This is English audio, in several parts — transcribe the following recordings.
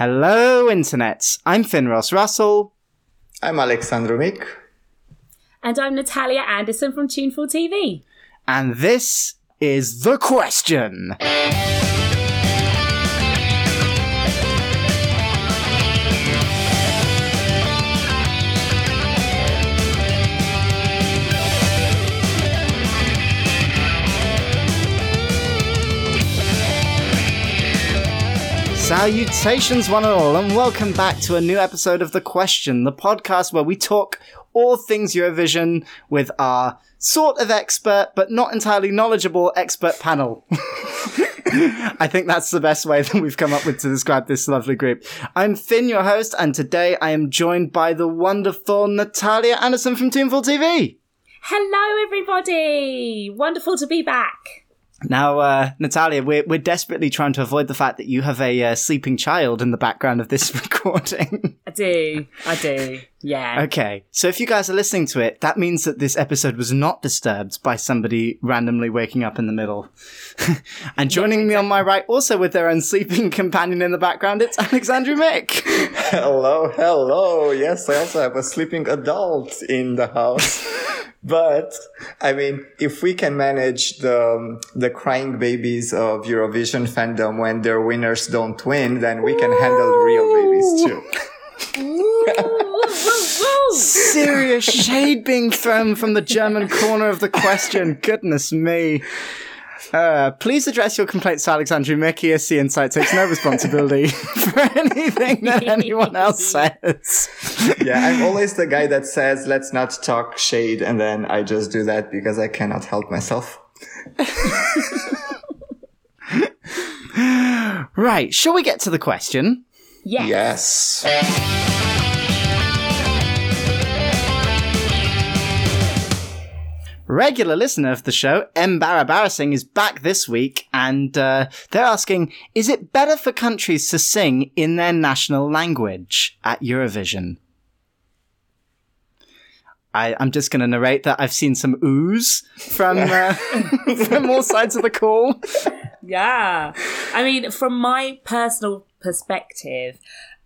Hello, internets. I'm Finn Ross Russell. I'm Alexandru Mic. And I'm Natalia Anderson from Tuneful TV. And this is The Question. Salutations, one and all, and welcome back to a new episode of The Question, the podcast where we talk all things Eurovision with our sort of expert, but not entirely knowledgeable expert panel. I think that's the best way that we've come up with to describe this lovely group. I'm Finn, your host, and today I am joined by the wonderful Natalia Anderson from Tuneful TV. Hello, everybody! Wonderful to be back. Now, uh, Natalia, we're, we're desperately trying to avoid the fact that you have a uh, sleeping child in the background of this recording. I do. I do. Yeah. okay, so if you guys are listening to it, that means that this episode was not disturbed by somebody randomly waking up in the middle. and joining me on my right, also with their own sleeping companion in the background, it's Alexandru Mick. Hello, hello. Yes, I also have a sleeping adult in the house. but I mean, if we can manage the um, the crying babies of Eurovision fandom when their winners don't win, then we can handle real babies too. Woo, woo, woo. Serious shade being thrown from the German corner of the question. Goodness me. Uh, please address your complaints to Alexandru Mickey. ESC Insight takes no responsibility for anything that anyone else says. yeah, I'm always the guy that says, let's not talk shade. And then I just do that because I cannot help myself. Right, shall we get to the question? Yes. Yes. Regular listener of the show, M. Barabarassing, is back this week, and uh, they're asking Is it better for countries to sing in their national language at Eurovision? I, I'm just going to narrate that I've seen some oohs from, uh, from all sides of the call. Yeah. I mean, from my personal perspective,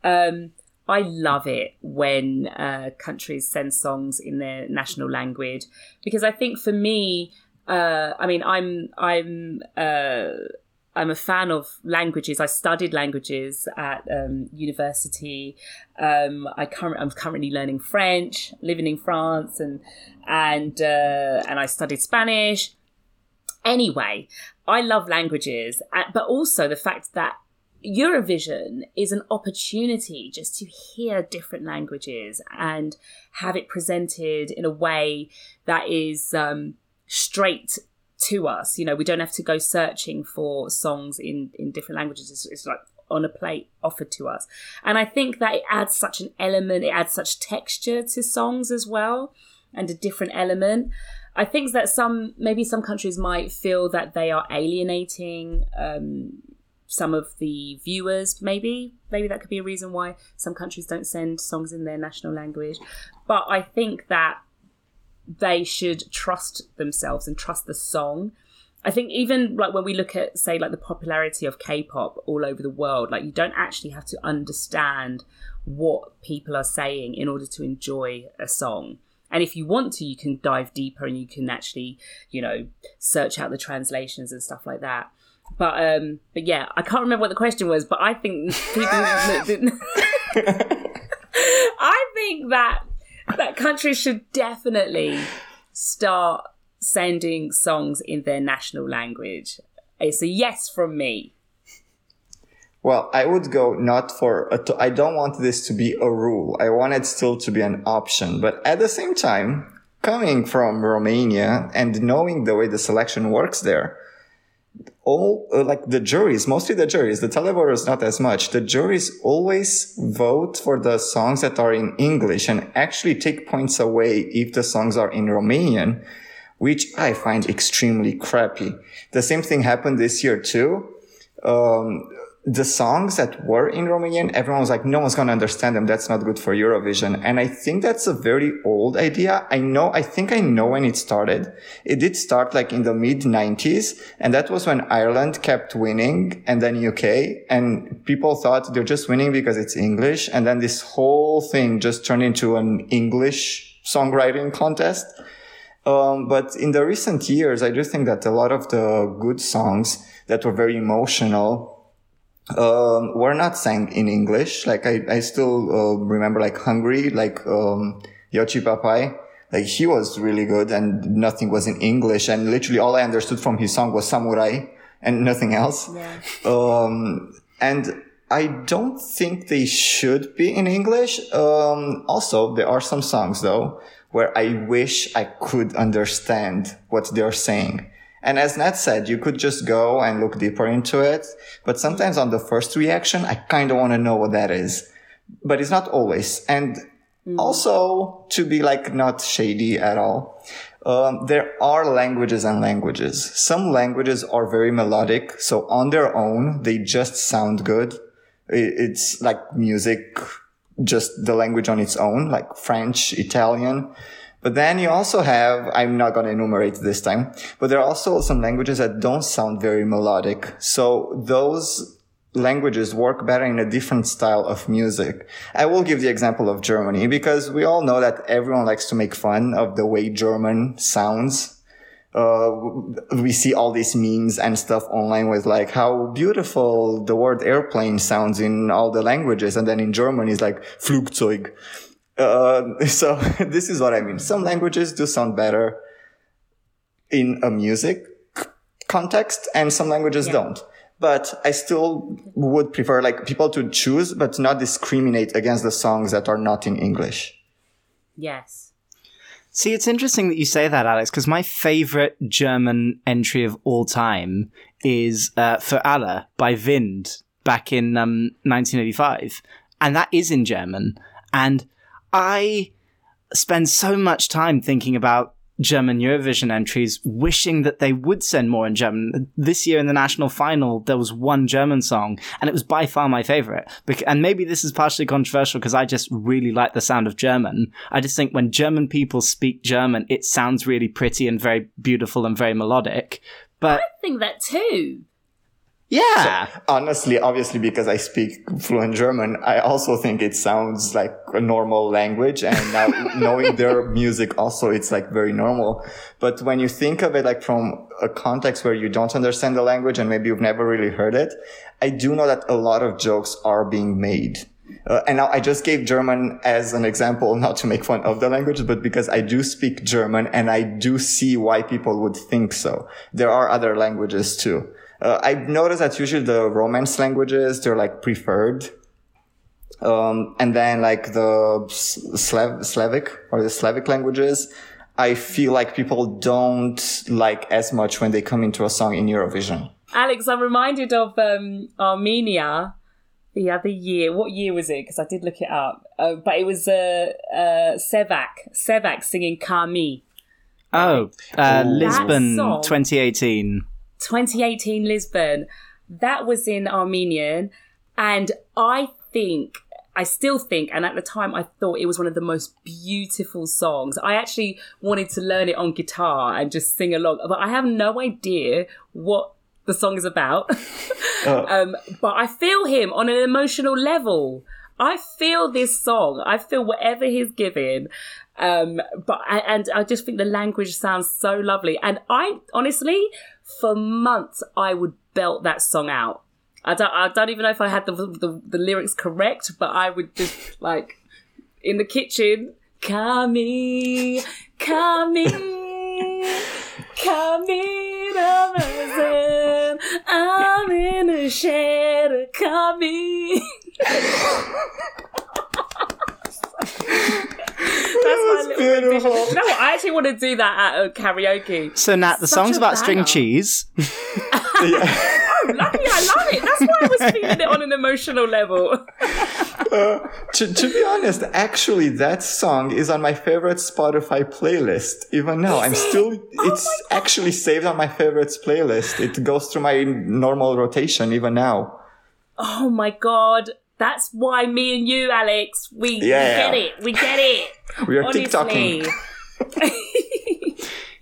um, I love it when uh, countries send songs in their national language because I think for me, uh, I mean, I'm I'm uh, I'm a fan of languages. I studied languages at um, university. Um, I current, I'm currently learning French, living in France, and and uh, and I studied Spanish. Anyway, I love languages, uh, but also the fact that Eurovision is an opportunity just to hear different languages and have it presented in a way that is um, straight to us. You know, we don't have to go searching for songs in, in different languages. It's, it's like on a plate offered to us. And I think that it adds such an element, it adds such texture to songs as well and a different element. I think that some, maybe some countries might feel that they are alienating um, some of the viewers. Maybe maybe that could be a reason why some countries don't send songs in their national language. But i think that they should trust themselves and trust the song. I think even like when we look at say like the popularity of k-pop all over the world like you don't actually have to understand what people are saying in order to enjoy a song and if you want to you can dive deeper and you can actually you know search out the translations and stuff like that but um, but yeah, I can't remember what the question was. But I think people. I think that that countries should definitely start sending songs in their national language. It's a yes from me. Well, I would go not for, I don't want this to be a rule. I want it still to be an option. But at the same time, coming from Romania and knowing the way the selection works there, all uh, like the juries, mostly the juries, the televoters not as much. The juries always vote for the songs that are in English and actually take points away if the songs are in Romanian, which I find extremely crappy. The same thing happened this year too. Um, the songs that were in Romanian, everyone was like, no one's going to understand them. That's not good for Eurovision. And I think that's a very old idea. I know, I think I know when it started. It did start like in the mid 90s. And that was when Ireland kept winning and then UK and people thought they're just winning because it's English. And then this whole thing just turned into an English songwriting contest. Um, but in the recent years, I do think that a lot of the good songs that were very emotional um, were not sang in English. Like I, I still uh, remember like Hungary, like um, Joci Pápai. Like he was really good and nothing was in English. And literally all I understood from his song was Samurai and nothing else. Yeah. Um, and I don't think they should be in English. Um, also, there are some songs though where I wish I could understand what they're saying. And as Nat said, you could just go and look deeper into it. But sometimes on the first reaction, I kind of want to know what that is. But it's not always. And mm. also to be like not shady at all. Um, there are languages and languages. Some languages are very melodic. So on their own, they just sound good. It's like music, just the language on its own, like French, Italian. But then you also have, I'm not going to enumerate this time, but there are also some languages that don't sound very melodic. So those languages work better in a different style of music. I will give the example of Germany because we all know that everyone likes to make fun of the way German sounds. Uh, we see all these memes and stuff online with like how beautiful the word airplane sounds in all the languages. And then in German it's like Flugzeug. Uh, so this is what I mean. Some languages do sound better in a music context and some languages yeah. don't. But I still would prefer like people to choose, but not discriminate against the songs that are not in English. Yes. See, it's interesting that you say that, Alex, because my favorite German entry of all time is uh, Für alle by Wind back in um, 1985. And that is in German. And I spend so much time thinking about German Eurovision entries, wishing that they would send more in German. This year in the national final, there was one German song, and it was by far my favorite. And maybe this is partially controversial because I just really like the sound of German. I just think when German people speak German, it sounds really pretty and very beautiful and very melodic. But I think that too. Yeah. So, honestly, obviously, because I speak fluent German, I also think it sounds like a normal language. And now knowing their music also, it's like very normal. But when you think of it like from a context where you don't understand the language and maybe you've never really heard it, I do know that a lot of jokes are being made. Uh, and now I just gave German as an example, not to make fun of the language, but because I do speak German and I do see why people would think so. There are other languages too. Uh, I've noticed that usually the Romance languages, they're like preferred. Um, and then like the Slav- Slavic or the Slavic languages, I feel like people don't like as much when they come into a song in Eurovision. Alex, I'm reminded of um, Armenia the other year. What year was it? Because I did look it up. Uh, but it was uh, uh, Sevak. Sevak singing Qami. Oh, uh, Lisbon 2018. 2018 Lisbon. That was in Armenian. And I think, I still think, and at the time I thought it was one of the most beautiful songs. I actually wanted to learn it on guitar and just sing along, but I have no idea what the song is about. oh. um, but I feel him on an emotional level. I feel this song. I feel whatever he's giving. Um, but and I just think the language sounds so lovely. And I honestly, for months, I would belt that song out. I don't, I don't even know if I had the, the, the lyrics correct, but I would just like in the kitchen, Kami, Kami, Kami, I'm in a shed, Kami. That's my beautiful. No, I actually want to do that at a karaoke. So, Nat, the Such song's about string cheese. oh, lucky I love it. That's why I was feeling it on an emotional level. uh, to, to, be honest, actually, that song is on my favorite Spotify playlist. Even now, is I'm it? still. Oh it's actually saved on my favorites playlist. It goes through my normal rotation even now. Oh my god. That's why me and you, Alex, we, we get it. We get it. We are Honestly. TikToking.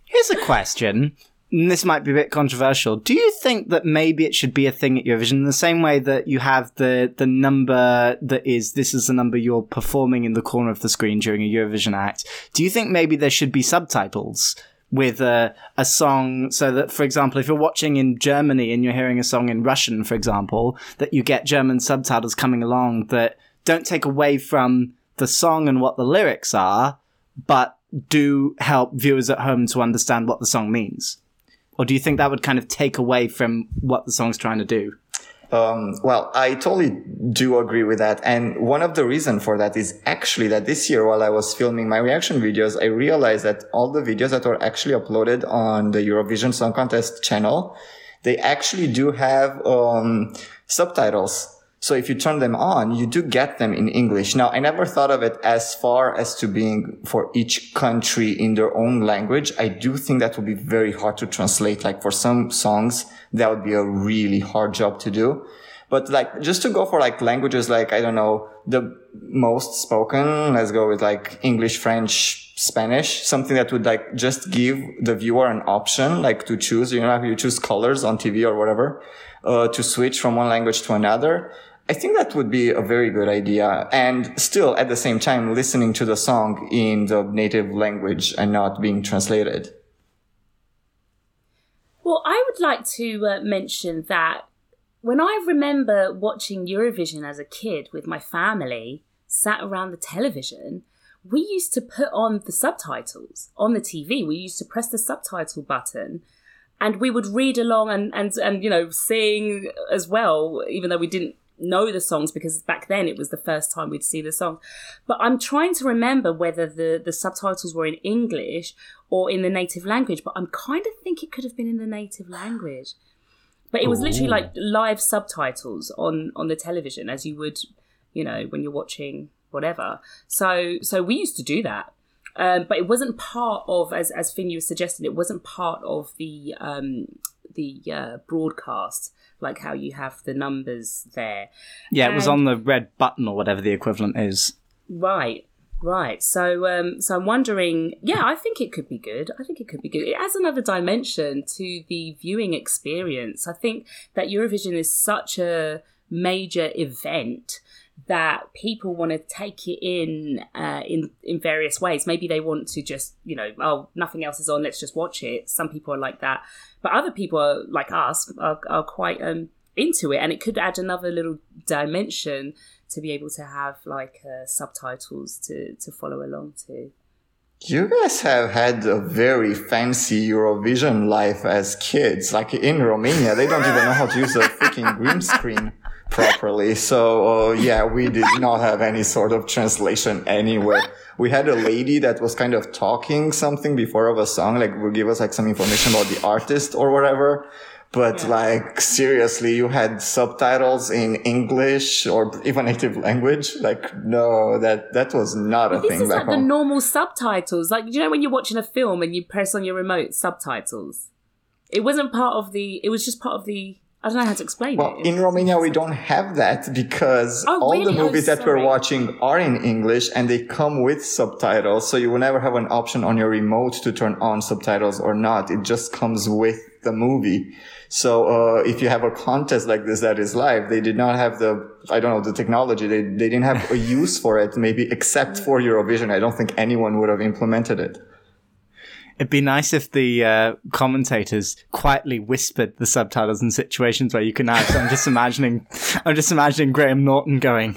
Here's a question. And this might be a bit controversial. Do you think that maybe it should be a thing at Eurovision in the same way that you have the the number that is this is the number you're performing in the corner of the screen during a Eurovision act? Do you think maybe there should be subtitles with a a song so that for example if you're watching in Germany and you're hearing a song in Russian for example that you get German subtitles coming along that don't take away from the song and what the lyrics are but do help viewers at home to understand what the song means? Or do you think that would kind of take away from what the song's trying to do? Um, well, I totally do agree with that. And one of the reasons for that is actually that this year, while I was filming my reaction videos, I realized that all the videos that were actually uploaded on the Eurovision Song Contest channel, they actually do have, um, subtitles. So if you turn them on, you do get them in English. Now, I never thought of it as far as to being for each country in their own language. I do think that would be very hard to translate. Like for some songs, that would be a really hard job to do. But like, just to go for like languages like, I don't know, the most spoken, let's go with like English, French, Spanish, something that would like just give the viewer an option, like to choose, you know, you choose colors on TV or whatever, uh, to switch from one language to another. I think that would be a very good idea. And still at the same time, listening to the song in the native language and not being translated. Well, I would like to uh, mention that when I remember watching Eurovision as a kid with my family, sat around the television, we used to put on the subtitles on the TV. We used to press the subtitle button and we would read along and, and, and you know, sing as well, even though we didn't know the songs because back then it was the first time we'd see the song. But I'm trying to remember whether the, the subtitles were in English or in the native language, but I'm kind of think it could have been in the native language. But it was literally like live subtitles on on the television as you would, you know, when you're watching whatever. So so we used to do that. Um, but it wasn't part of, as as Finn you was suggesting, it wasn't part of the um, the uh, broadcast, like how you have the numbers there. Yeah, it was on the red button or whatever the equivalent is. Right, right. So, um, so I'm wondering. Yeah, I think it could be good. I think it could be good. It adds another dimension to the viewing experience. I think that Eurovision is such a major event that people want to take it in uh, in in various ways. Maybe they want to just you know oh nothing else is on, let's just watch it. Some people are like that, but other people are like us are, are quite um, into it, and it could add another little dimension to be able to have like uh, subtitles to to follow along to. You guys have had a very fancy Eurovision life as kids. Like in Romania, they don't even know how to use a freaking green screen properly. So, uh, yeah, we did not have any sort of translation anywhere. We had a lady that was kind of talking something before of a song, like would give us like some information about the artist or whatever. But Yeah. like seriously, you had subtitles in English or even native language. Like, no, that, that was not a This thing is back like the normal subtitles. Like you know when you're watching a film and you press on your remote subtitles. It wasn't part of the. It was just part of the. I don't know how to explain Well, it. in Romania, we don't have that because Oh, all really? the Oh, movies that we're watching are in English and they come with subtitles. So you will never have an option on your remote to turn on subtitles or not. It just comes with the movie. So, uh, if you have a contest like this that is live, they did not have the, I don't know, the technology. They, they didn't have a use for it, maybe except for Eurovision. I don't think anyone would have implemented it. It'd be nice if the uh, commentators quietly whispered the subtitles in situations where you can. So I'm just imagining, I'm just imagining Graham Norton going,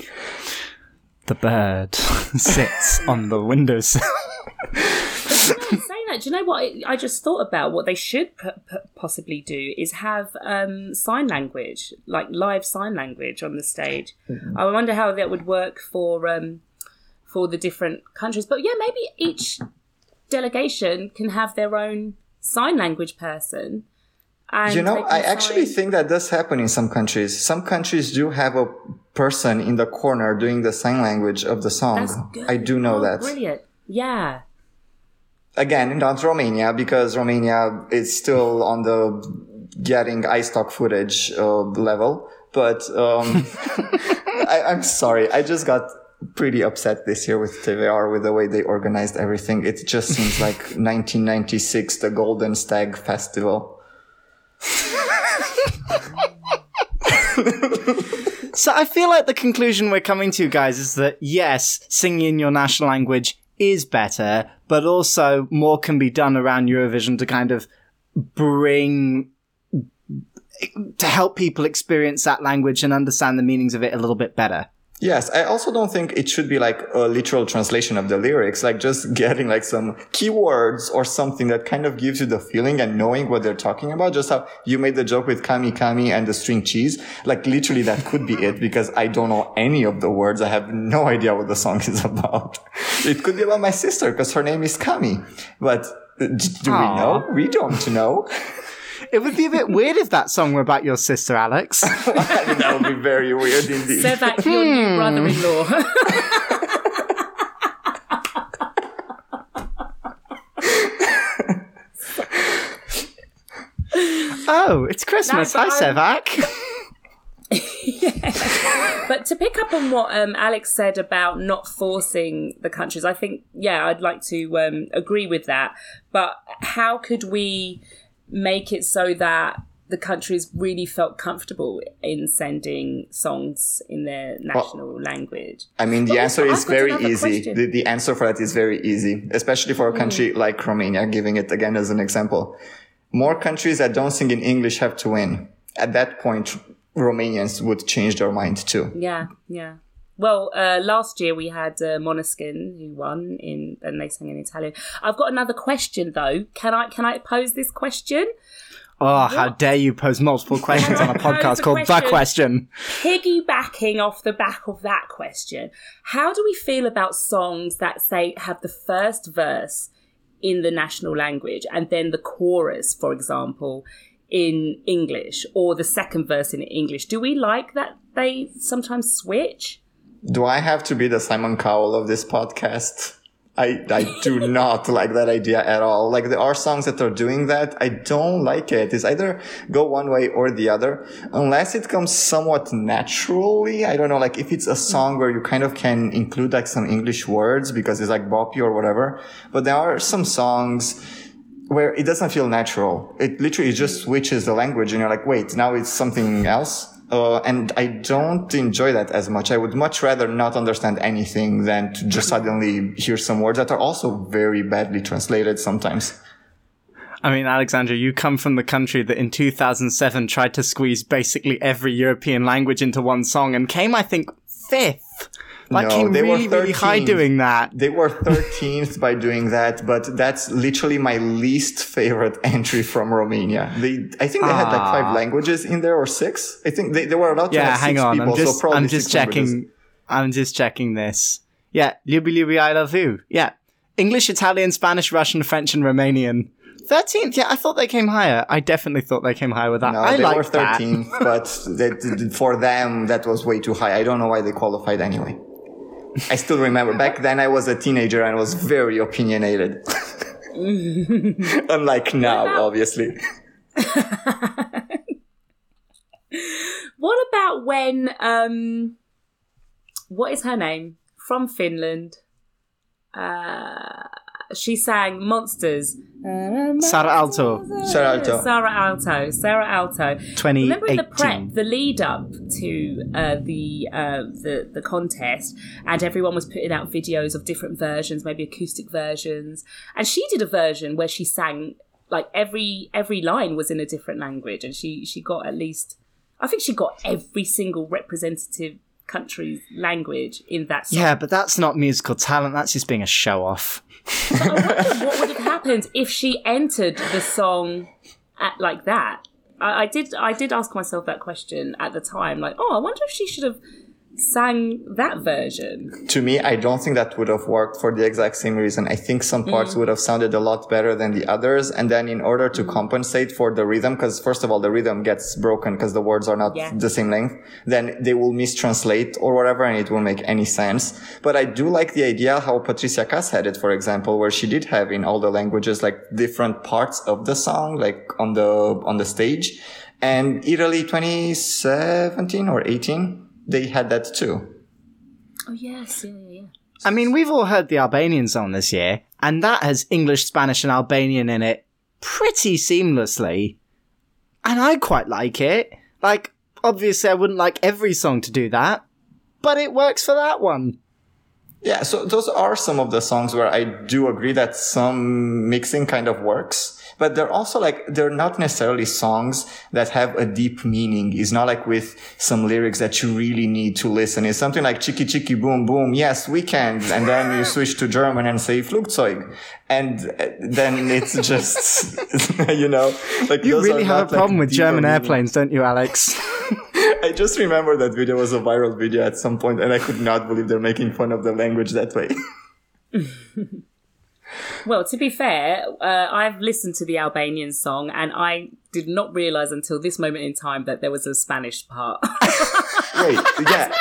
"The bird sits on the windowsill." saying that, do you know what I- just thought about? What they should p- p- possibly do is have um, sign language, like live sign language on the stage. I wonder how that would work for um, for the different countries. But yeah, maybe each delegation can have their own sign language person. And You know, I actually sign- think that does happen in some countries. Some countries do have a person in the corner doing the sign language of the song. I do know Oh, that. Brilliant. Yeah. Again, not Romania because Romania is still on the getting iStock footage uh, level. But um, I, I'm sorry, I just got pretty upset this year with TVR with the way they organized everything. It just seems like 1996, the Golden Stag Festival. So I feel like the conclusion we're coming to, guys, is that yes, singing in your national language is better, but also more can be done around Eurovision to kind of bring to help people experience that language and understand the meanings of it a little bit better. Yes, I also don't think it should be like a literal translation of the lyrics, like just getting like some keywords or something that kind of gives you the feeling and knowing what they're talking about. Just how you made the joke with kami kami and the string cheese. Like literally that could be it because I don't know any of the words. I have no idea what the song is about. It could be about my sister because her name is Kami, but uh, d- do we know? We don't know. It would be a bit weird if that song were about your sister, Alex. I think that would be very weird indeed. Sevak, your new brother-in-law. oh, it's Christmas. No, Hi, but I'm- Sevak. But to pick up on what um, Alex said about not forcing the countries, I think, yeah, I'd like to um, agree with that. But how could we make it so that the countries really felt comfortable in sending songs in their national language? I mean, the But answer is very easy. The, the answer for that is very easy, especially for a mm. country like Romania, giving it again as an example. More countries that don't sing in English have to win. At that point, Romanians would change their mind too. Yeah, yeah. Well, uh, last year we had uh, Måneskin who won in, and they sang in Italian. I've got another question though. Can I can I pose this question? Oh, how dare you pose multiple questions on a podcast the called The question. Question? piggybacking off the back of that question, how do we feel about songs that say have the first verse in the national language and then the chorus, for example, in English or the second verse in English? Do we like that they sometimes switch? Do I have to be the Simon Cowell of this podcast? I, I do not like that idea at all. Like there are songs that are doing that. I don't like it. It's either go one way or the other, unless it comes somewhat naturally. I don't know, like if it's a song where you kind of can include like some English words because it's like boppy or whatever. But there are some songs where it doesn't feel natural. It literally just switches the language and you're like, wait, now it's something else. Uh, and I don't enjoy that as much. I would much rather not understand anything than to just suddenly hear some words that are also very badly translated sometimes. I mean, Alexandra, you come from the country that in 2007 tried to squeeze basically every European language into one song and came, I think, fifth. Like, No, they were really, really high doing that. They were 13th by doing that, but that's literally my least favorite entry from Romania. They, I think they had like Ah. five languages in there or six. I think they, they were allowed to Yeah, have hang six on. people, I'm just, so probably I'm just six languages. checking. I'm just checking this. Yeah, Liubi Liubi I love you. Yeah, English, Italian, Spanish, Russian, French, and Romanian. Thirteenth. Yeah, I thought they came higher. I definitely thought they came higher with that. No, I they were 13th, but that, for them, that was way too high. I don't know why they qualified anyway. I still remember back then I was a teenager and was very opinionated. Unlike now, obviously. What about when um what is her name? From Finland. Uh she sang Monsters. Saara Aalto, Saara Aalto. Saara Aalto. Saara Aalto. 2018. Remember in the prep, the lead up to uh, the uh, the the contest, and everyone was putting out videos of different versions, maybe acoustic versions, and she did a version where she sang like every every line was in a different language, and she she got at least, I think she got every single representative country's language in that song. Yeah, but that's not musical talent. That's just being a show off. What would have happened if she entered the song at, like that. I, I did. I did ask myself that question at the time. Like, oh, I wonder if she should have sang that version. To me, I don't think that would have worked for the exact same reason. I think some parts Mm. would have sounded a lot better than the others. And then in order to compensate for the rhythm, because first of all, the rhythm gets broken because the words are not Yeah. the same length, then they will mistranslate or whatever and it won't make any sense. But I do like the idea how Patricia Kaas had it, for example, where she did have in all the languages, like different parts of the song, like on the, on the stage. And Italy 2017 or 18, they had that too. Oh yes, yeah, yeah, yeah. I mean, we've all heard the Albanian song this year, and that has English, Spanish, and Albanian in it pretty seamlessly. And I quite like it. Like, obviously, I wouldn't like every song to do that, but it works for that one. Yeah, so those are some of the songs where I do agree that some mixing kind of works but they're also like, they're not necessarily songs that have a deep meaning. It's not like with some lyrics that you really need to listen. It's something like chiki chiki boom boom. Yes, weekend. And then you switch to German and say Flugzeug. And uh, then it's just, you know, like you really have a problem like with German airplanes, don't you, Alex? I just remember that video was a viral video at some point and I could not believe they're making fun of the language that way. Well, to be fair, uh, I've listened to the Albanian song and I did not realize until this moment in time that there was a Spanish part. Wait, yeah.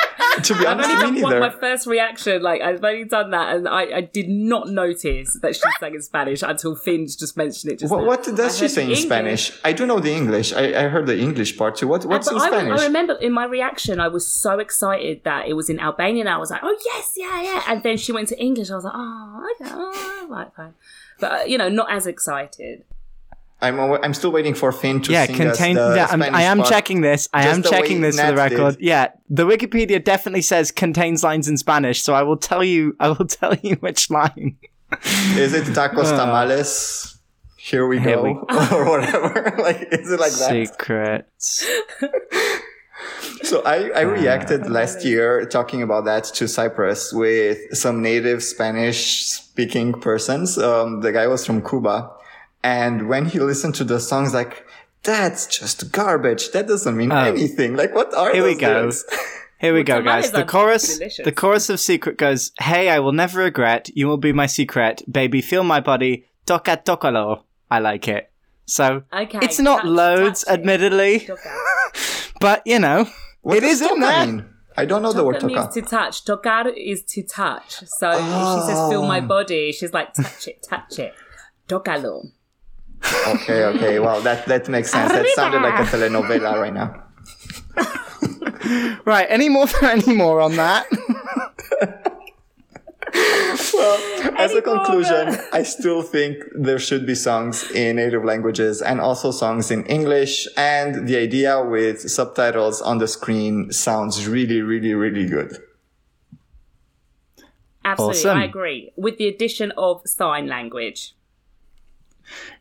To be honest, I've only done my first reaction. Like I've only done that, and I, I did not notice that she sang in Spanish until Finn's just mentioned it. Just what, what does she say in. Spanish? I do know the English. I, I heard the English part too. What what's in I, Spanish? I remember in my reaction, I was so excited that it was in Albanian. I was like, oh yes, yeah, yeah. And then she went to English. I was like, oh, okay, oh, right, fine. But uh, you know, not as excited. I'm I'm still waiting for Finn to yeah, sing contain, us the yeah, Spanish I am part. checking this. I Just am checking way this for the record. did. Yeah, the Wikipedia definitely says contains lines in Spanish, so I will tell you. I will tell you which line. Is it tacos tamales? Here we Here go, we- or whatever. like, is it like that? Secrets. So I, I reacted last year talking about that to Cyprus with some native Spanish speaking persons. Um, the guy was from Cuba. And when he listened to the songs, like, that's just garbage. That doesn't mean Oh. anything. Like, what are Here we go. lyrics? Here we go, guys. The chorus, delicious. the chorus of Secret goes, "Hey, I will never regret. You will be my secret, baby. Feel my body. Toca tocalo. I like it. So Okay, it's not touch- loads, touch admittedly, but you know, What it does is in there. mean? I don't know the word Toca means to touch. Tocar is to touch. So if she says feel Oh. my body, she's like touch it, touch it. Tocalo. Okay, okay. Well, that, that makes sense. That sounded like a telenovela right now. Right? Any more? Any more on that? Well, as a conclusion, more? I still think there should be songs in native languages and also songs in English. And the idea with subtitles on the screen sounds really, really, really good. Absolutely, Awesome. I agree. With the addition of sign language.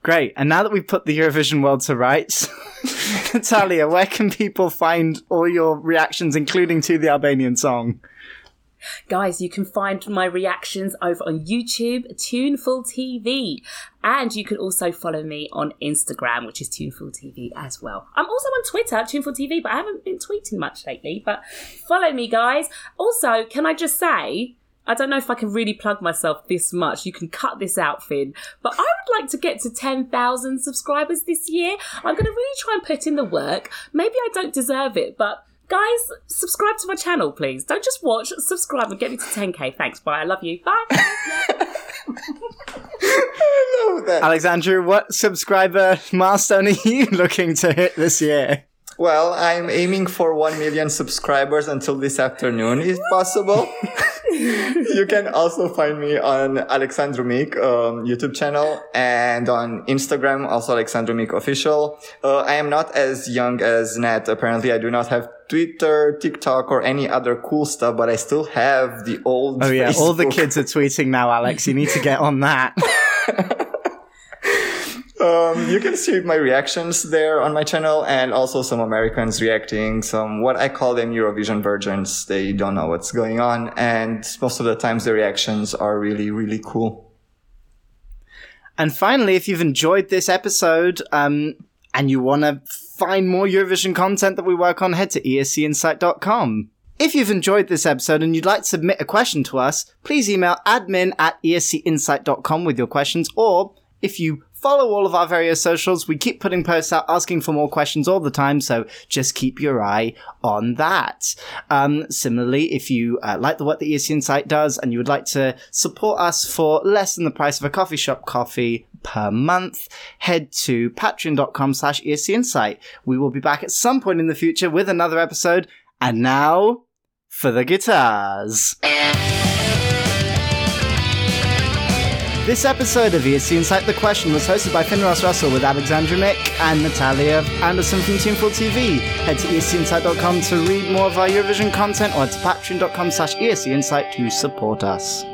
Great. And now that we've put the Eurovision world to rights, Natalia, where can people find all your reactions, including to the Albanian song? Guys, you can find my reactions over on YouTube, Tuneful TV. And you can also follow me on Instagram, which is Tuneful TV as well. I'm also on Twitter, Tuneful TV, but I haven't been tweeting much lately. But follow me, guys. Also, can I just say, I don't know if I can really plug myself this much. You can cut this out, Finn. But I would like to get to 10,000 subscribers this year. I'm going to really try and put in the work. Maybe I don't deserve it, but guys, subscribe to my channel, please. Don't just watch, subscribe and get me to 10k. Thanks. Bye. I love you. Bye. I love that. Alexandra, what subscriber milestone are you looking to hit this year? Well, I'm aiming for 1 million subscribers until this afternoon, if possible. you can also find me on Alexandru Mik um, YouTube channel and on Instagram, also Alexandru Mik official. Uh, I am not as young as Nat. Apparently, I do not have Twitter, TikTok, or any other cool stuff, but I still have the old. Oh yeah, all the kids are tweeting now, Alex. You need to get on that. Um, you can see my reactions there on my channel and also some Americans reacting, some what I call them Eurovision virgins. They don't know what's going on. And most of the times the reactions are really, really cool. And finally, if you've enjoyed this episode um, and you want to find more Eurovision content that we work on, head to escinsight.com. If you've enjoyed this episode and you'd like to submit a question to us, please email admin at escinsight.com with your questions, or if you follow all of our various socials. We keep putting posts out asking for more questions all the time, so just keep your eye on that. Um, similarly, if you uh, like the work that ESC Insight does and you would like to support us for less than the price of a coffee shop coffee per month, head to patreon.com slash ESC. We will be back at some point in the future with another episode. And now for the guitars. This episode of ESC Insight the Question was hosted by Finn Ross Russell with Alexandra Mick and Natalia Anderson from Tuneful TV. Head to escinsight.com to read more of our Eurovision content or to patreon.com slash escinsight to support us.